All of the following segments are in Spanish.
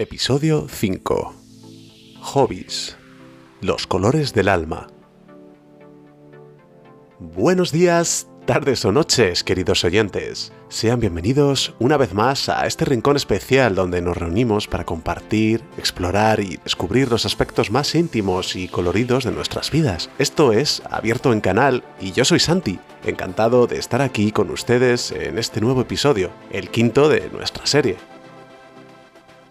Episodio 5. Hobbies. Los colores del alma. Buenos días, tardes o noches, queridos oyentes. Sean bienvenidos una vez más a este rincón especial donde nos reunimos para compartir, explorar y descubrir los aspectos más íntimos y coloridos de nuestras vidas. Esto es Abierto en Canal y yo soy Santi, encantado de estar aquí con ustedes en este nuevo episodio, el quinto de nuestra serie.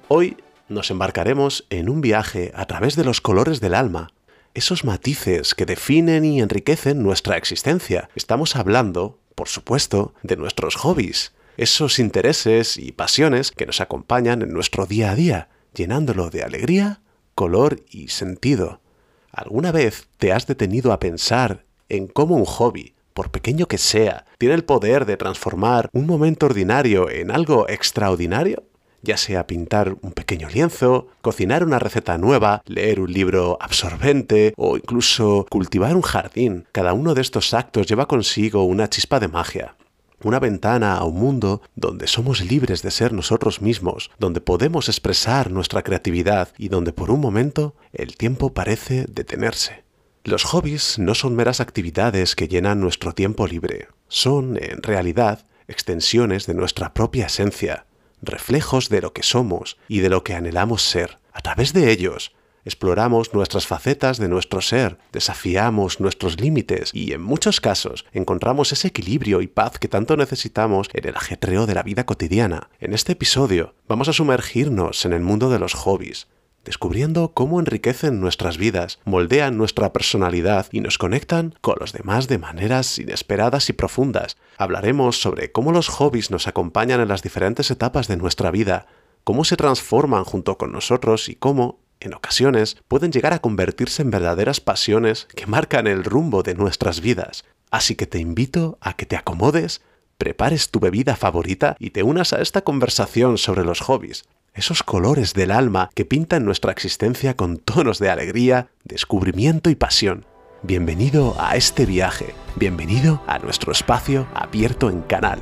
Hoy nos embarcaremos en un viaje a través de los colores del alma, esos matices que definen y enriquecen nuestra existencia. Estamos hablando, por supuesto, de nuestros hobbies, esos intereses y pasiones que nos acompañan en nuestro día a día, llenándolo de alegría, color y sentido. ¿Alguna vez te has detenido a pensar en cómo un hobby, por pequeño que sea, tiene el poder de transformar un momento ordinario en algo extraordinario? Ya sea pintar un pequeño lienzo, cocinar una receta nueva, leer un libro absorbente o incluso cultivar un jardín. Cada uno de estos actos lleva consigo una chispa de magia. Una ventana a un mundo donde somos libres de ser nosotros mismos, donde podemos expresar nuestra creatividad y donde por un momento el tiempo parece detenerse. Los hobbies no son meras actividades que llenan nuestro tiempo libre, son, en realidad, extensiones de nuestra propia esencia, reflejos de lo que somos y de lo que anhelamos ser. A través de ellos, exploramos nuestras facetas de nuestro ser, desafiamos nuestros límites y en muchos casos encontramos ese equilibrio y paz que tanto necesitamos en el ajetreo de la vida cotidiana. En este episodio vamos a sumergirnos en el mundo de los hobbies, descubriendo cómo enriquecen nuestras vidas, moldean nuestra personalidad y nos conectan con los demás de maneras inesperadas y profundas. Hablaremos sobre cómo los hobbies nos acompañan en las diferentes etapas de nuestra vida, cómo se transforman junto con nosotros y cómo, en ocasiones, pueden llegar a convertirse en verdaderas pasiones que marcan el rumbo de nuestras vidas. Así que te invito a que te acomodes, prepares tu bebida favorita y te unas a esta conversación sobre los hobbies esos colores del alma que pintan nuestra existencia con tonos de alegría, descubrimiento y pasión. Bienvenido a este viaje, bienvenido a nuestro espacio abierto en canal.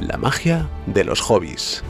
La magia de los hobbies.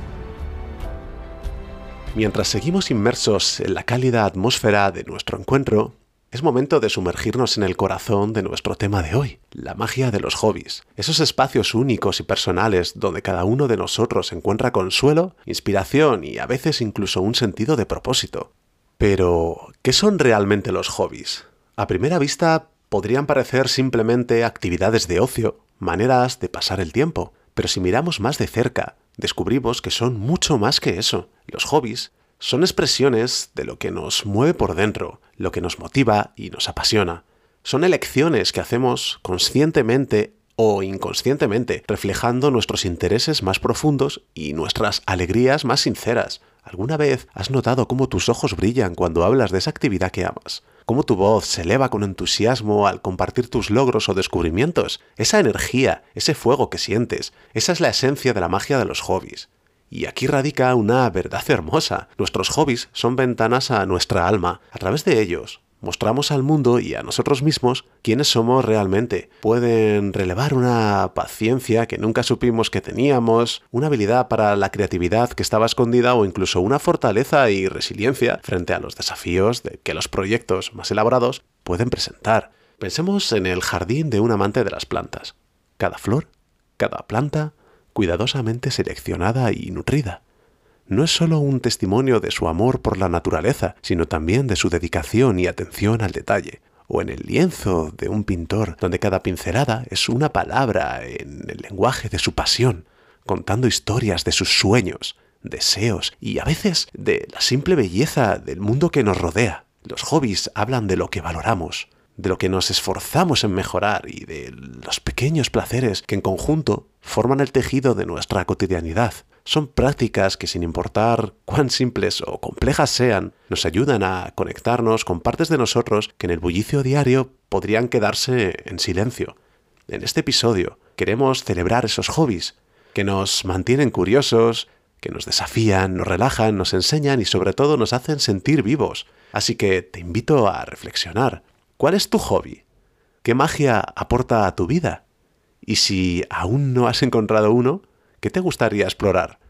Mientras seguimos inmersos en la cálida atmósfera de nuestro encuentro, es momento de sumergirnos en el corazón de nuestro tema de hoy, la magia de los hobbies, esos espacios únicos y personales donde cada uno de nosotros encuentra consuelo, inspiración y a veces incluso un sentido de propósito. Pero, ¿qué son realmente los hobbies? A primera vista podrían parecer simplemente actividades de ocio, maneras de pasar el tiempo, pero si miramos más de cerca, descubrimos que son mucho más que eso. Los hobbies son expresiones de lo que nos mueve por dentro, lo que nos motiva y nos apasiona. Son elecciones que hacemos conscientemente o inconscientemente, reflejando nuestros intereses más profundos y nuestras alegrías más sinceras. ¿Alguna vez has notado cómo tus ojos brillan cuando hablas de esa actividad que amas? ¿Cómo tu voz se eleva con entusiasmo al compartir tus logros o descubrimientos? Esa energía, ese fuego que sientes, esa es la esencia de la magia de los hobbies. Y aquí radica una verdad hermosa. Nuestros hobbies son ventanas a nuestra alma. A través de ellos mostramos al mundo y a nosotros mismos quiénes somos realmente. Pueden relevar una paciencia que nunca supimos que teníamos, una habilidad para la creatividad que estaba escondida o incluso una fortaleza y resiliencia frente a los desafíos de que los proyectos más elaborados pueden presentar. Pensemos en el jardín de un amante de las plantas. Cada flor, cada planta, cuidadosamente seleccionada y nutrida. No es sólo un testimonio de su amor por la naturaleza, sino también de su dedicación y atención al detalle, o en el lienzo de un pintor, donde cada pincelada es una palabra en el lenguaje de su pasión, contando historias de sus sueños, deseos y a veces de la simple belleza del mundo que nos rodea. Los hobbies hablan de lo que valoramos, de lo que nos esforzamos en mejorar y de los pequeños placeres que en conjunto forman el tejido de nuestra cotidianidad. Son prácticas que sin importar cuán simples o complejas sean, nos ayudan a conectarnos con partes de nosotros que en el bullicio diario podrían quedarse en silencio. En este episodio queremos celebrar esos hobbies que nos mantienen curiosos, que nos desafían, nos relajan, nos enseñan y sobre todo nos hacen sentir vivos. Así que te invito a reflexionar. ¿Cuál es tu hobby? ¿Qué magia aporta a tu vida? Y si aún no has encontrado uno, ¿qué te gustaría explorar?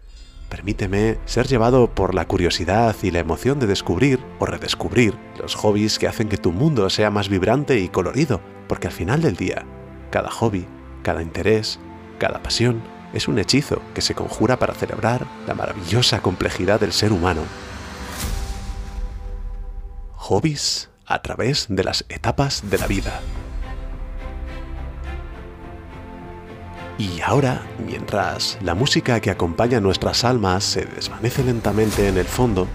Permíteme ser llevado por la curiosidad y la emoción de descubrir o redescubrir los hobbies que hacen que tu mundo sea más vibrante y colorido, porque al final del día, cada hobby, cada interés, cada pasión es un hechizo que se conjura para celebrar la maravillosa complejidad del ser humano. Hobbies a través de las etapas de la vida. Y ahora, mientras la música que acompaña nuestras almas se desvanece lentamente en el fondo,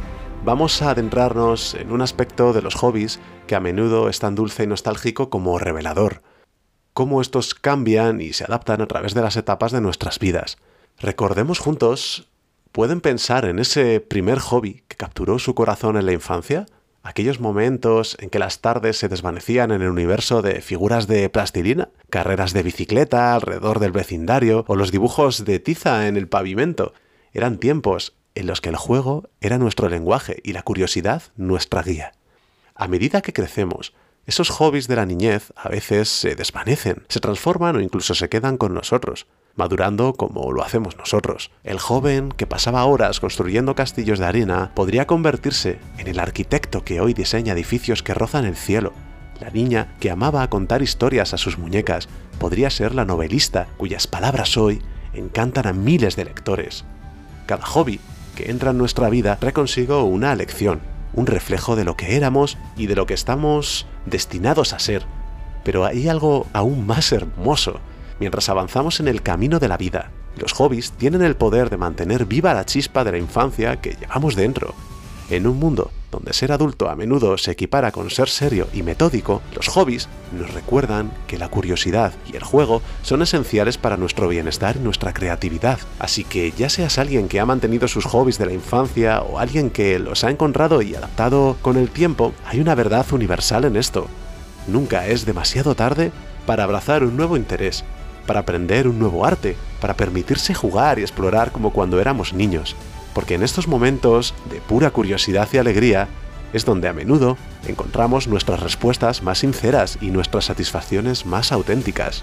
vamos a adentrarnos en un aspecto de los hobbies que a menudo es tan dulce y nostálgico como revelador. Cómo estos cambian y se adaptan a través de las etapas de nuestras vidas. Recordemos juntos, ¿pueden pensar en ese primer hobby que capturó su corazón en la infancia? Aquellos momentos en que las tardes se desvanecían en el universo de figuras de plastilina, carreras de bicicleta alrededor del vecindario o los dibujos de tiza en el pavimento. Eran tiempos en los que el juego era nuestro lenguaje y la curiosidad nuestra guía. A medida que crecemos, esos hobbies de la niñez a veces se desvanecen, se transforman o incluso se quedan con nosotros madurando como lo hacemos nosotros. El joven que pasaba horas construyendo castillos de arena podría convertirse en el arquitecto que hoy diseña edificios que rozan el cielo. La niña que amaba contar historias a sus muñecas podría ser la novelista cuyas palabras hoy encantan a miles de lectores. Cada hobby que entra en nuestra vida trae consigo una lección, un reflejo de lo que éramos y de lo que estamos destinados a ser. Pero hay algo aún más hermoso mientras avanzamos en el camino de la vida. Los hobbies tienen el poder de mantener viva la chispa de la infancia que llevamos dentro. En un mundo donde ser adulto a menudo se equipara con ser serio y metódico, los hobbies nos recuerdan que la curiosidad y el juego son esenciales para nuestro bienestar y nuestra creatividad. Así que ya seas alguien que ha mantenido sus hobbies de la infancia o alguien que los ha encontrado y adaptado con el tiempo, hay una verdad universal en esto. Nunca es demasiado tarde para abrazar un nuevo interés para aprender un nuevo arte, para permitirse jugar y explorar como cuando éramos niños. Porque en estos momentos de pura curiosidad y alegría es donde a menudo encontramos nuestras respuestas más sinceras y nuestras satisfacciones más auténticas.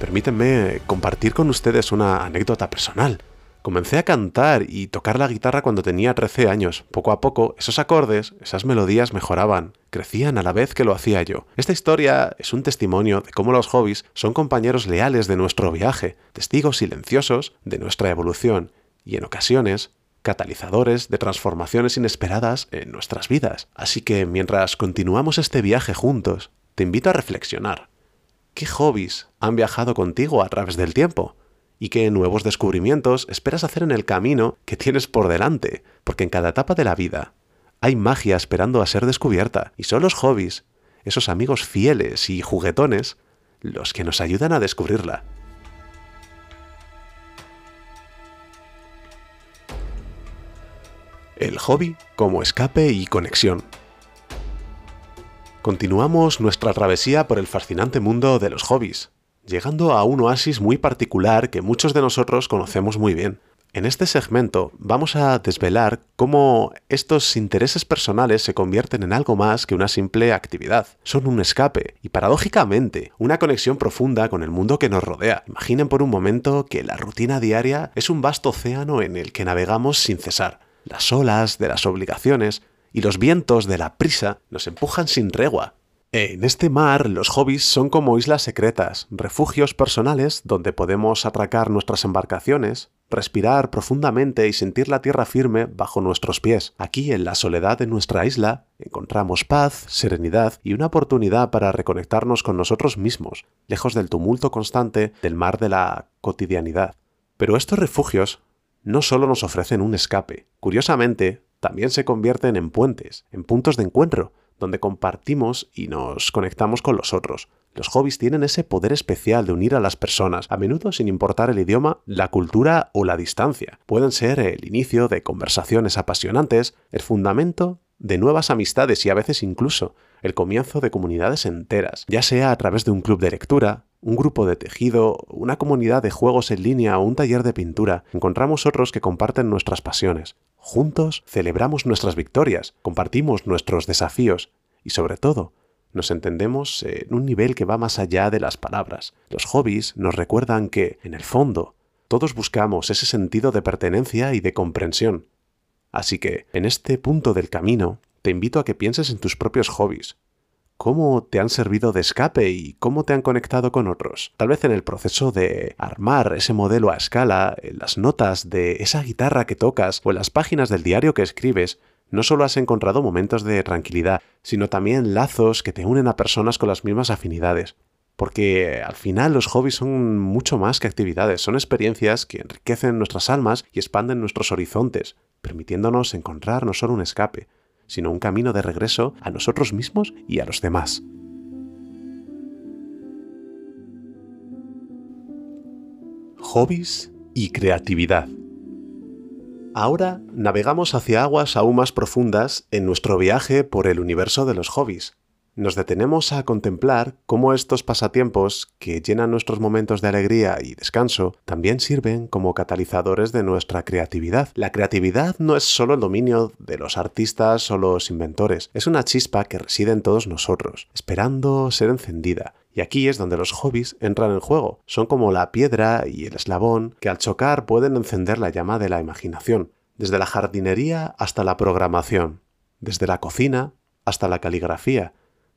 Permítanme compartir con ustedes una anécdota personal. Comencé a cantar y tocar la guitarra cuando tenía 13 años. Poco a poco, esos acordes, esas melodías mejoraban, crecían a la vez que lo hacía yo. Esta historia es un testimonio de cómo los hobbies son compañeros leales de nuestro viaje, testigos silenciosos de nuestra evolución y en ocasiones catalizadores de transformaciones inesperadas en nuestras vidas. Así que mientras continuamos este viaje juntos, te invito a reflexionar. ¿Qué hobbies han viajado contigo a través del tiempo? Y qué nuevos descubrimientos esperas hacer en el camino que tienes por delante, porque en cada etapa de la vida hay magia esperando a ser descubierta, y son los hobbies, esos amigos fieles y juguetones, los que nos ayudan a descubrirla. El hobby como escape y conexión. Continuamos nuestra travesía por el fascinante mundo de los hobbies, llegando a un oasis muy particular que muchos de nosotros conocemos muy bien. En este segmento vamos a desvelar cómo estos intereses personales se convierten en algo más que una simple actividad. Son un escape y paradójicamente una conexión profunda con el mundo que nos rodea. Imaginen por un momento que la rutina diaria es un vasto océano en el que navegamos sin cesar. Las olas de las obligaciones y los vientos de la prisa nos empujan sin tregua, en este mar, los hobbies son como islas secretas, refugios personales donde podemos atracar nuestras embarcaciones, respirar profundamente y sentir la tierra firme bajo nuestros pies. Aquí, en la soledad de nuestra isla, encontramos paz, serenidad y una oportunidad para reconectarnos con nosotros mismos, lejos del tumulto constante del mar de la cotidianidad. Pero estos refugios no solo nos ofrecen un escape, curiosamente, también se convierten en puentes, en puntos de encuentro, donde compartimos y nos conectamos con los otros. Los hobbies tienen ese poder especial de unir a las personas, a menudo sin importar el idioma, la cultura o la distancia. Pueden ser el inicio de conversaciones apasionantes, el fundamento de nuevas amistades y a veces incluso el comienzo de comunidades enteras, ya sea a través de un club de lectura, un grupo de tejido, una comunidad de juegos en línea o un taller de pintura, encontramos otros que comparten nuestras pasiones. Juntos celebramos nuestras victorias, compartimos nuestros desafíos y sobre todo, Nos entendemos en un nivel que va más allá de las palabras. Los hobbies nos recuerdan que, en el fondo, todos buscamos ese sentido de pertenencia y de comprensión. Así que, en este punto del camino, te invito a que pienses en tus propios hobbies. ¿Cómo te han servido de escape y cómo te han conectado con otros? Tal vez en el proceso de armar ese modelo a escala, en las notas de esa guitarra que tocas o en las páginas del diario que escribes, no solo has encontrado momentos de tranquilidad, sino también lazos que te unen a personas con las mismas afinidades porque al final los hobbies son mucho más que actividades, son experiencias que enriquecen nuestras almas y expanden nuestros horizontes, permitiéndonos encontrar no solo un escape, sino un camino de regreso a nosotros mismos y a los demás. Hobbies y creatividad. Ahora navegamos hacia aguas aún más profundas en nuestro viaje por el universo de los hobbies nos detenemos a contemplar cómo estos pasatiempos que llenan nuestros momentos de alegría y descanso también sirven como catalizadores de nuestra creatividad. La creatividad no es solo el dominio de los artistas o los inventores, es una chispa que reside en todos nosotros, esperando ser encendida. Y aquí es donde los hobbies entran en juego. Son como la piedra y el eslabón que al chocar pueden encender la llama de la imaginación, desde la jardinería hasta la programación, desde la cocina hasta la caligrafía,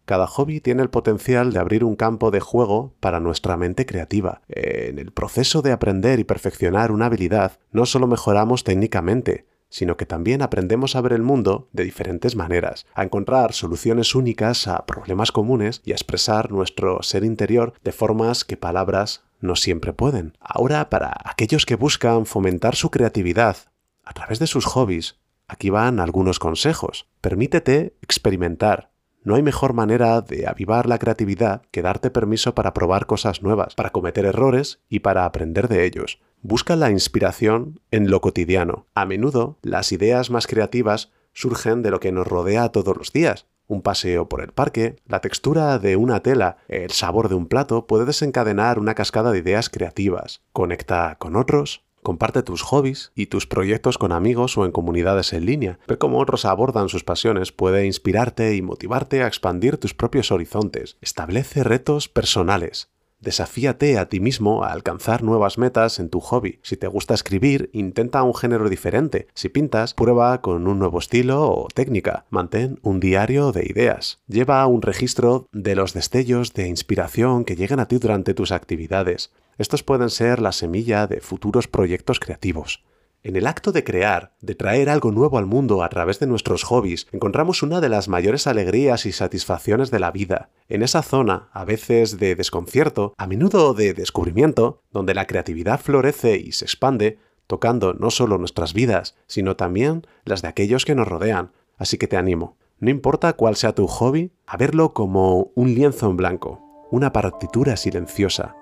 cada hobby tiene el potencial de abrir un campo de juego para nuestra mente creativa. En el proceso de aprender y perfeccionar una habilidad, no solo mejoramos técnicamente, sino que también aprendemos a ver el mundo de diferentes maneras, a encontrar soluciones únicas a problemas comunes y a expresar nuestro ser interior de formas que palabras no siempre pueden. Ahora, para aquellos que buscan fomentar su creatividad a través de sus hobbies, aquí van algunos consejos. Permítete experimentar, no hay mejor manera de avivar la creatividad que darte permiso para probar cosas nuevas, para cometer errores y para aprender de ellos. Busca la inspiración en lo cotidiano. A menudo, las ideas más creativas surgen de lo que nos rodea todos los días. Un paseo por el parque, la textura de una tela, el sabor de un plato puede desencadenar una cascada de ideas creativas. Conecta con otros, Comparte tus hobbies y tus proyectos con amigos o en comunidades en línea. Ver cómo otros abordan sus pasiones puede inspirarte y motivarte a expandir tus propios horizontes. Establece retos personales. Desafíate a ti mismo a alcanzar nuevas metas en tu hobby. Si te gusta escribir, intenta un género diferente. Si pintas, prueba con un nuevo estilo o técnica. Mantén un diario de ideas. Lleva un registro de los destellos de inspiración que llegan a ti durante tus actividades. Estos pueden ser la semilla de futuros proyectos creativos. En el acto de crear, de traer algo nuevo al mundo a través de nuestros hobbies, encontramos una de las mayores alegrías y satisfacciones de la vida. En esa zona, a veces de desconcierto, a menudo de descubrimiento, donde la creatividad florece y se expande, tocando no solo nuestras vidas, sino también las de aquellos que nos rodean. Así que te animo, no importa cuál sea tu hobby, a verlo como un lienzo en blanco, una partitura silenciosa,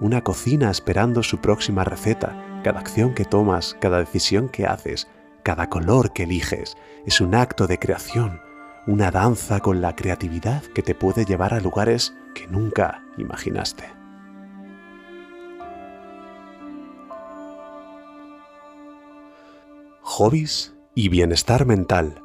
una cocina esperando su próxima receta. Cada acción que tomas, cada decisión que haces, cada color que eliges, es un acto de creación, una danza con la creatividad que te puede llevar a lugares que nunca imaginaste. Hobbies y bienestar mental.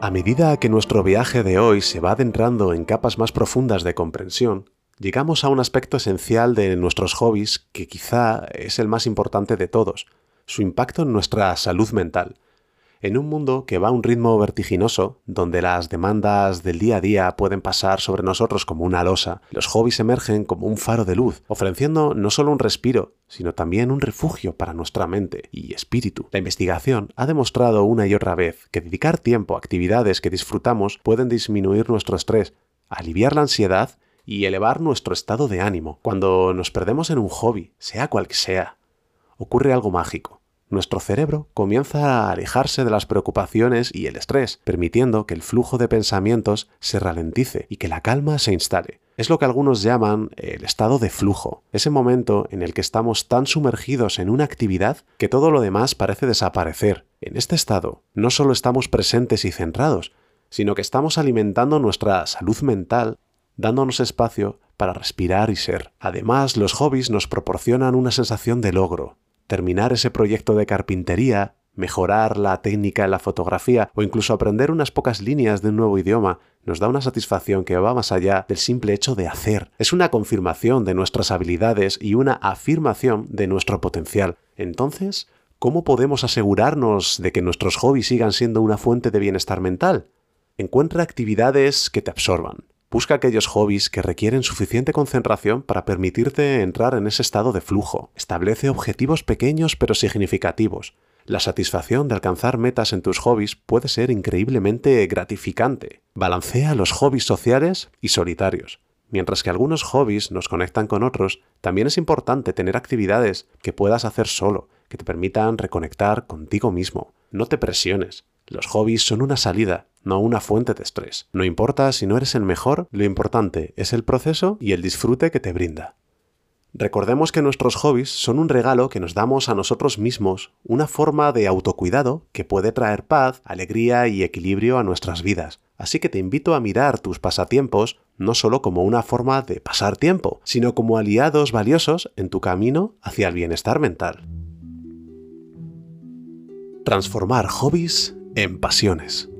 A medida que nuestro viaje de hoy se va adentrando en capas más profundas de comprensión, llegamos a un aspecto esencial de nuestros hobbies que quizá es el más importante de todos, su impacto en nuestra salud mental. En un mundo que va a un ritmo vertiginoso, donde las demandas del día a día pueden pasar sobre nosotros como una losa, los hobbies emergen como un faro de luz, ofreciendo no solo un respiro, sino también un refugio para nuestra mente y espíritu. La investigación ha demostrado una y otra vez que dedicar tiempo a actividades que disfrutamos pueden disminuir nuestro estrés, aliviar la ansiedad y elevar nuestro estado de ánimo. Cuando nos perdemos en un hobby, sea cual sea, ocurre algo mágico. Nuestro cerebro comienza a alejarse de las preocupaciones y el estrés, permitiendo que el flujo de pensamientos se ralentice y que la calma se instale. Es lo que algunos llaman el estado de flujo, ese momento en el que estamos tan sumergidos en una actividad que todo lo demás parece desaparecer. En este estado, no solo estamos presentes y centrados, sino que estamos alimentando nuestra salud mental dándonos espacio para respirar y ser. Además, los hobbies nos proporcionan una sensación de logro. Terminar ese proyecto de carpintería, mejorar la técnica en la fotografía o incluso aprender unas pocas líneas de un nuevo idioma nos da una satisfacción que va más allá del simple hecho de hacer. Es una confirmación de nuestras habilidades y una afirmación de nuestro potencial. Entonces, ¿cómo podemos asegurarnos de que nuestros hobbies sigan siendo una fuente de bienestar mental? Encuentra actividades que te absorban. Busca aquellos hobbies que requieren suficiente concentración para permitirte entrar en ese estado de flujo. Establece objetivos pequeños pero significativos. La satisfacción de alcanzar metas en tus hobbies puede ser increíblemente gratificante. Balancea los hobbies sociales y solitarios. Mientras que algunos hobbies nos conectan con otros, también es importante tener actividades que puedas hacer solo, que te permitan reconectar contigo mismo. No te presiones. Los hobbies son una salida, no una fuente de estrés. No importa si no eres el mejor, lo importante es el proceso y el disfrute que te brinda. Recordemos que nuestros hobbies son un regalo que nos damos a nosotros mismos, una forma de autocuidado que puede traer paz, alegría y equilibrio a nuestras vidas. Así que te invito a mirar tus pasatiempos no solo como una forma de pasar tiempo, sino como aliados valiosos en tu camino hacia el bienestar mental. Transformar hobbies en pasiones.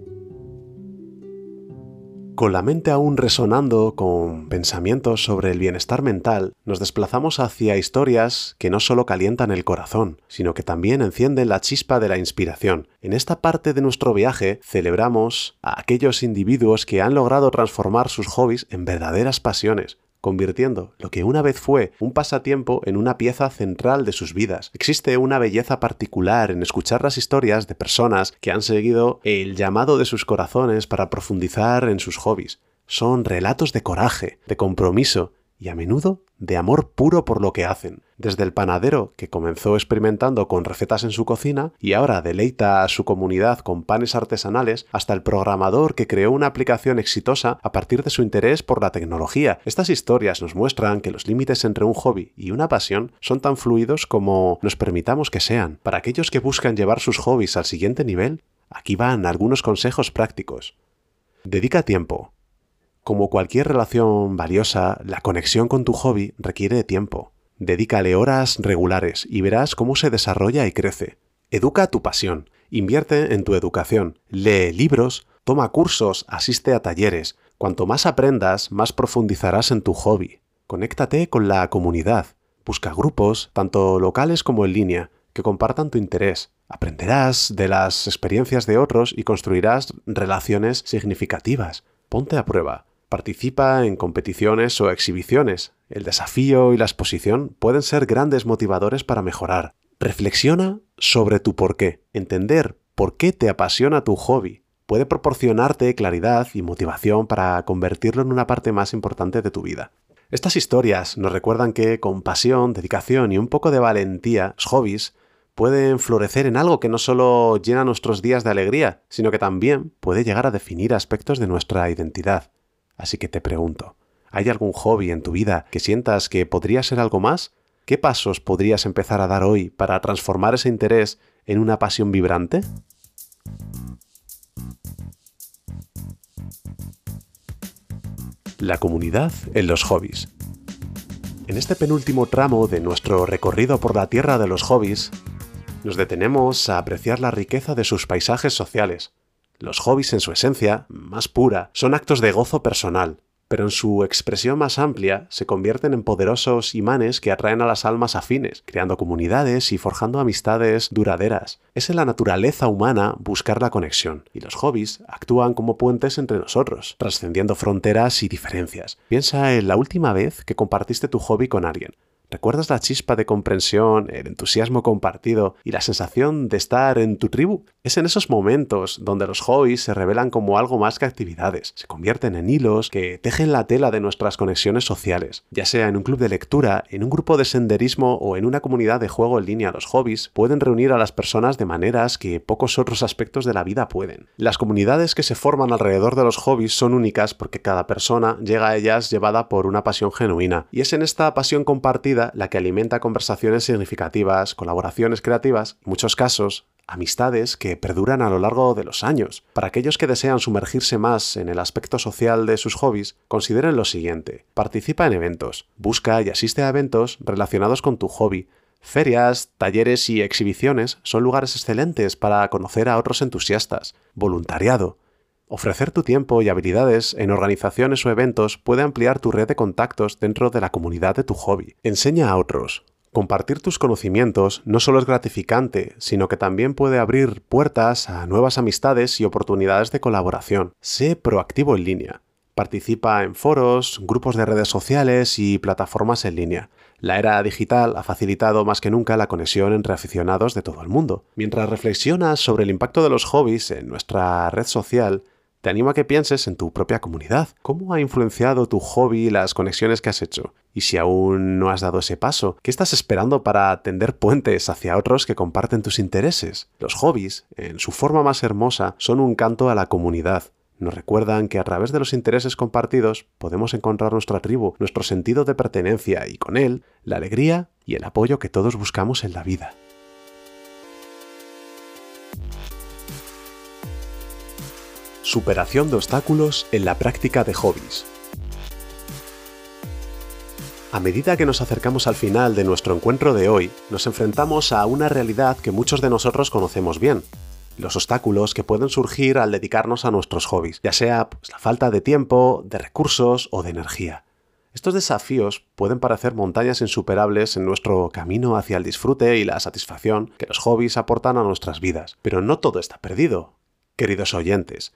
Con la mente aún resonando con pensamientos sobre el bienestar mental, nos desplazamos hacia historias que no solo calientan el corazón, sino que también encienden la chispa de la inspiración. En esta parte de nuestro viaje celebramos a aquellos individuos que han logrado transformar sus hobbies en verdaderas pasiones, convirtiendo lo que una vez fue un pasatiempo en una pieza central de sus vidas. Existe una belleza particular en escuchar las historias de personas que han seguido el llamado de sus corazones para profundizar en sus hobbies. Son relatos de coraje, de compromiso y a menudo de amor puro por lo que hacen. Desde el panadero, que comenzó experimentando con recetas en su cocina y ahora deleita a su comunidad con panes artesanales, hasta el programador que creó una aplicación exitosa a partir de su interés por la tecnología. Estas historias nos muestran que los límites entre un hobby y una pasión son tan fluidos como nos permitamos que sean. Para aquellos que buscan llevar sus hobbies al siguiente nivel, aquí van algunos consejos prácticos. Dedica tiempo, como cualquier relación valiosa, la conexión con tu hobby requiere de tiempo. Dedícale horas regulares y verás cómo se desarrolla y crece. Educa tu pasión, invierte en tu educación, lee libros, toma cursos, asiste a talleres. Cuanto más aprendas, más profundizarás en tu hobby. Conéctate con la comunidad. Busca grupos, tanto locales como en línea, que compartan tu interés. Aprenderás de las experiencias de otros y construirás relaciones significativas. Ponte a prueba. Participa en competiciones o exhibiciones. El desafío y la exposición pueden ser grandes motivadores para mejorar. Reflexiona sobre tu porqué. Entender por qué te apasiona tu hobby puede proporcionarte claridad y motivación para convertirlo en una parte más importante de tu vida. Estas historias nos recuerdan que con pasión, dedicación y un poco de valentía, los hobbies pueden florecer en algo que no solo llena nuestros días de alegría, sino que también puede llegar a definir aspectos de nuestra identidad. Así que te pregunto, ¿hay algún hobby en tu vida que sientas que podría ser algo más? ¿Qué pasos podrías empezar a dar hoy para transformar ese interés en una pasión vibrante? La comunidad en los hobbies. En este penúltimo tramo de nuestro recorrido por la tierra de los hobbies, nos detenemos a apreciar la riqueza de sus paisajes sociales, los hobbies en su esencia, más pura, son actos de gozo personal, pero en su expresión más amplia se convierten en poderosos imanes que atraen a las almas afines, creando comunidades y forjando amistades duraderas. Es en la naturaleza humana buscar la conexión, y los hobbies actúan como puentes entre nosotros, trascendiendo fronteras y diferencias. Piensa en la última vez que compartiste tu hobby con alguien. ¿Recuerdas la chispa de comprensión, el entusiasmo compartido y la sensación de estar en tu tribu? Es en esos momentos donde los hobbies se revelan como algo más que actividades, se convierten en hilos que tejen la tela de nuestras conexiones sociales. Ya sea en un club de lectura, en un grupo de senderismo o en una comunidad de juego en línea, los hobbies pueden reunir a las personas de maneras que pocos otros aspectos de la vida pueden. Las comunidades que se forman alrededor de los hobbies son únicas porque cada persona llega a ellas llevada por una pasión genuina, y es en esta pasión compartida la que alimenta conversaciones significativas, colaboraciones creativas, en muchos casos, amistades que perduran a lo largo de los años. Para aquellos que desean sumergirse más en el aspecto social de sus hobbies, consideren lo siguiente. Participa en eventos, busca y asiste a eventos relacionados con tu hobby, Ferias, talleres y exhibiciones son lugares excelentes para conocer a otros entusiastas. Voluntariado. Ofrecer tu tiempo y habilidades en organizaciones o eventos puede ampliar tu red de contactos dentro de la comunidad de tu hobby. Enseña a otros. Compartir tus conocimientos no solo es gratificante, sino que también puede abrir puertas a nuevas amistades y oportunidades de colaboración. Sé proactivo en línea. Participa en foros, grupos de redes sociales y plataformas en línea. La era digital ha facilitado más que nunca la conexión entre aficionados de todo el mundo. Mientras reflexionas sobre el impacto de los hobbies en nuestra red social, te animo a que pienses en tu propia comunidad. ¿Cómo ha influenciado tu hobby las conexiones que has hecho? Y si aún no has dado ese paso, ¿qué estás esperando para tender puentes hacia otros que comparten tus intereses? Los hobbies, en su forma más hermosa, son un canto a la comunidad nos recuerdan que a través de los intereses compartidos podemos encontrar nuestra tribu, nuestro sentido de pertenencia y con él la alegría y el apoyo que todos buscamos en la vida. Superación de obstáculos en la práctica de hobbies. A medida que nos acercamos al final de nuestro encuentro de hoy, nos enfrentamos a una realidad que muchos de nosotros conocemos bien, los obstáculos que pueden surgir al dedicarnos a nuestros hobbies, ya sea pues, la falta de tiempo, de recursos o de energía. Estos desafíos pueden parecer montañas insuperables en nuestro camino hacia el disfrute y la satisfacción que los hobbies aportan a nuestras vidas, pero no todo está perdido, queridos oyentes,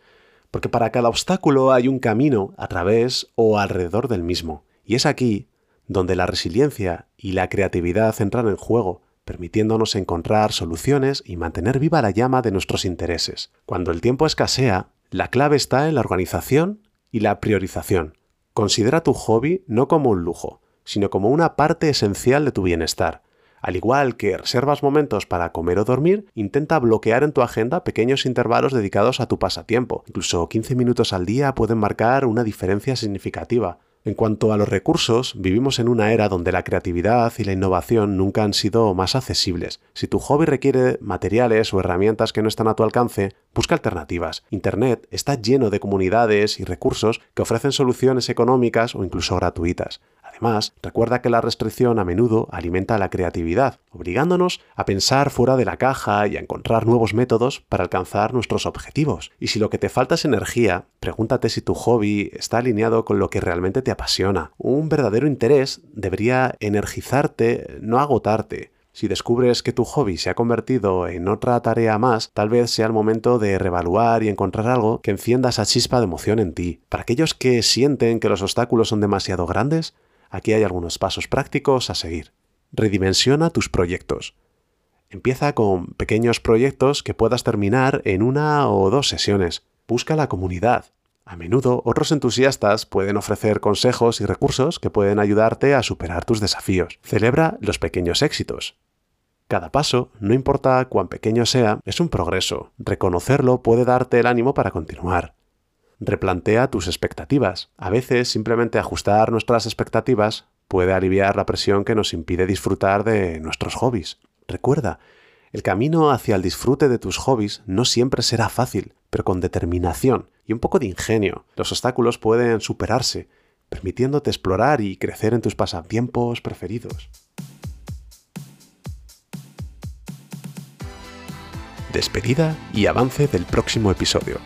porque para cada obstáculo hay un camino a través o alrededor del mismo, y es aquí donde la resiliencia y la creatividad entran en juego permitiéndonos encontrar soluciones y mantener viva la llama de nuestros intereses. Cuando el tiempo escasea, la clave está en la organización y la priorización. Considera tu hobby no como un lujo, sino como una parte esencial de tu bienestar. Al igual que reservas momentos para comer o dormir, intenta bloquear en tu agenda pequeños intervalos dedicados a tu pasatiempo. Incluso 15 minutos al día pueden marcar una diferencia significativa. En cuanto a los recursos, vivimos en una era donde la creatividad y la innovación nunca han sido más accesibles. Si tu hobby requiere materiales o herramientas que no están a tu alcance, busca alternativas. Internet está lleno de comunidades y recursos que ofrecen soluciones económicas o incluso gratuitas. Además, recuerda que la restricción a menudo alimenta la creatividad, obligándonos a pensar fuera de la caja y a encontrar nuevos métodos para alcanzar nuestros objetivos. Y si lo que te falta es energía, pregúntate si tu hobby está alineado con lo que realmente te apasiona. Un verdadero interés debería energizarte, no agotarte. Si descubres que tu hobby se ha convertido en otra tarea más, tal vez sea el momento de reevaluar y encontrar algo que encienda esa chispa de emoción en ti. Para aquellos que sienten que los obstáculos son demasiado grandes, Aquí hay algunos pasos prácticos a seguir. Redimensiona tus proyectos. Empieza con pequeños proyectos que puedas terminar en una o dos sesiones. Busca la comunidad. A menudo otros entusiastas pueden ofrecer consejos y recursos que pueden ayudarte a superar tus desafíos. Celebra los pequeños éxitos. Cada paso, no importa cuán pequeño sea, es un progreso. Reconocerlo puede darte el ánimo para continuar. Replantea tus expectativas. A veces simplemente ajustar nuestras expectativas puede aliviar la presión que nos impide disfrutar de nuestros hobbies. Recuerda, el camino hacia el disfrute de tus hobbies no siempre será fácil, pero con determinación y un poco de ingenio, los obstáculos pueden superarse, permitiéndote explorar y crecer en tus pasatiempos preferidos. Despedida y avance del próximo episodio.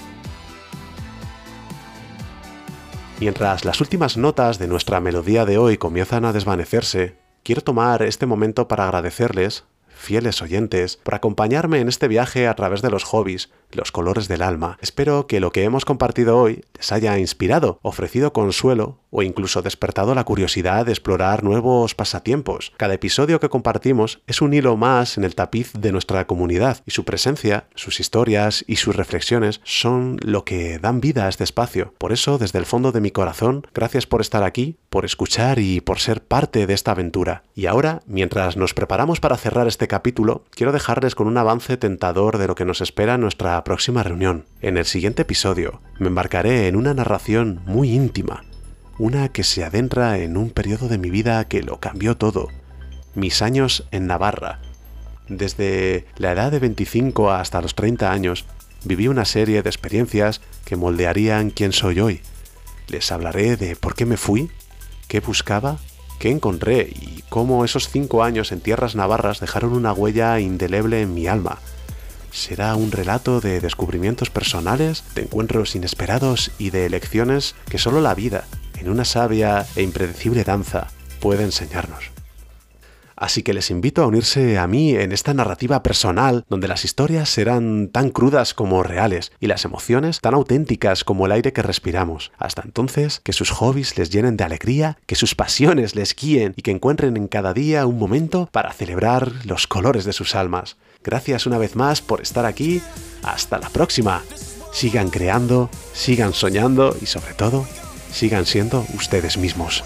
Mientras las últimas notas de nuestra melodía de hoy comienzan a desvanecerse, quiero tomar este momento para agradecerles, fieles oyentes, por acompañarme en este viaje a través de los hobbies, los colores del alma. Espero que lo que hemos compartido hoy les haya inspirado, ofrecido consuelo o incluso despertado la curiosidad de explorar nuevos pasatiempos. Cada episodio que compartimos es un hilo más en el tapiz de nuestra comunidad y su presencia, sus historias y sus reflexiones son lo que dan vida a este espacio. Por eso, desde el fondo de mi corazón, gracias por estar aquí, por escuchar y por ser parte de esta aventura. Y ahora, mientras nos preparamos para cerrar este capítulo, quiero dejarles con un avance tentador de lo que nos espera en nuestra próxima reunión. En el siguiente episodio, me embarcaré en una narración muy íntima una que se adentra en un periodo de mi vida que lo cambió todo, mis años en Navarra. Desde la edad de 25 hasta los 30 años, viví una serie de experiencias que moldearían quién soy hoy. Les hablaré de por qué me fui, qué buscaba, qué encontré y cómo esos cinco años en tierras navarras dejaron una huella indeleble en mi alma. Será un relato de descubrimientos personales, de encuentros inesperados y de elecciones que solo la vida, en una sabia e impredecible danza, puede enseñarnos. Así que les invito a unirse a mí en esta narrativa personal donde las historias serán tan crudas como reales y las emociones tan auténticas como el aire que respiramos. Hasta entonces, que sus hobbies les llenen de alegría, que sus pasiones les guíen y que encuentren en cada día un momento para celebrar los colores de sus almas. Gracias una vez más por estar aquí. Hasta la próxima. Sigan creando, sigan soñando y sobre todo, sigan siendo ustedes mismos.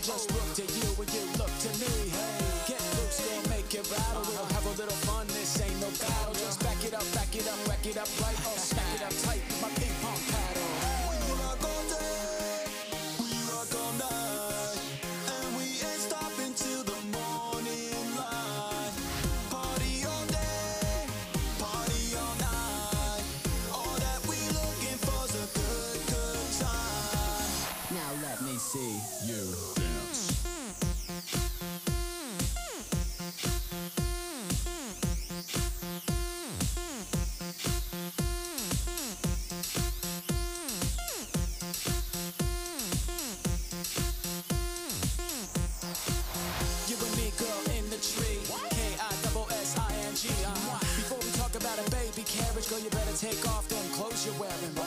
Just look take off them clothes you're wearing?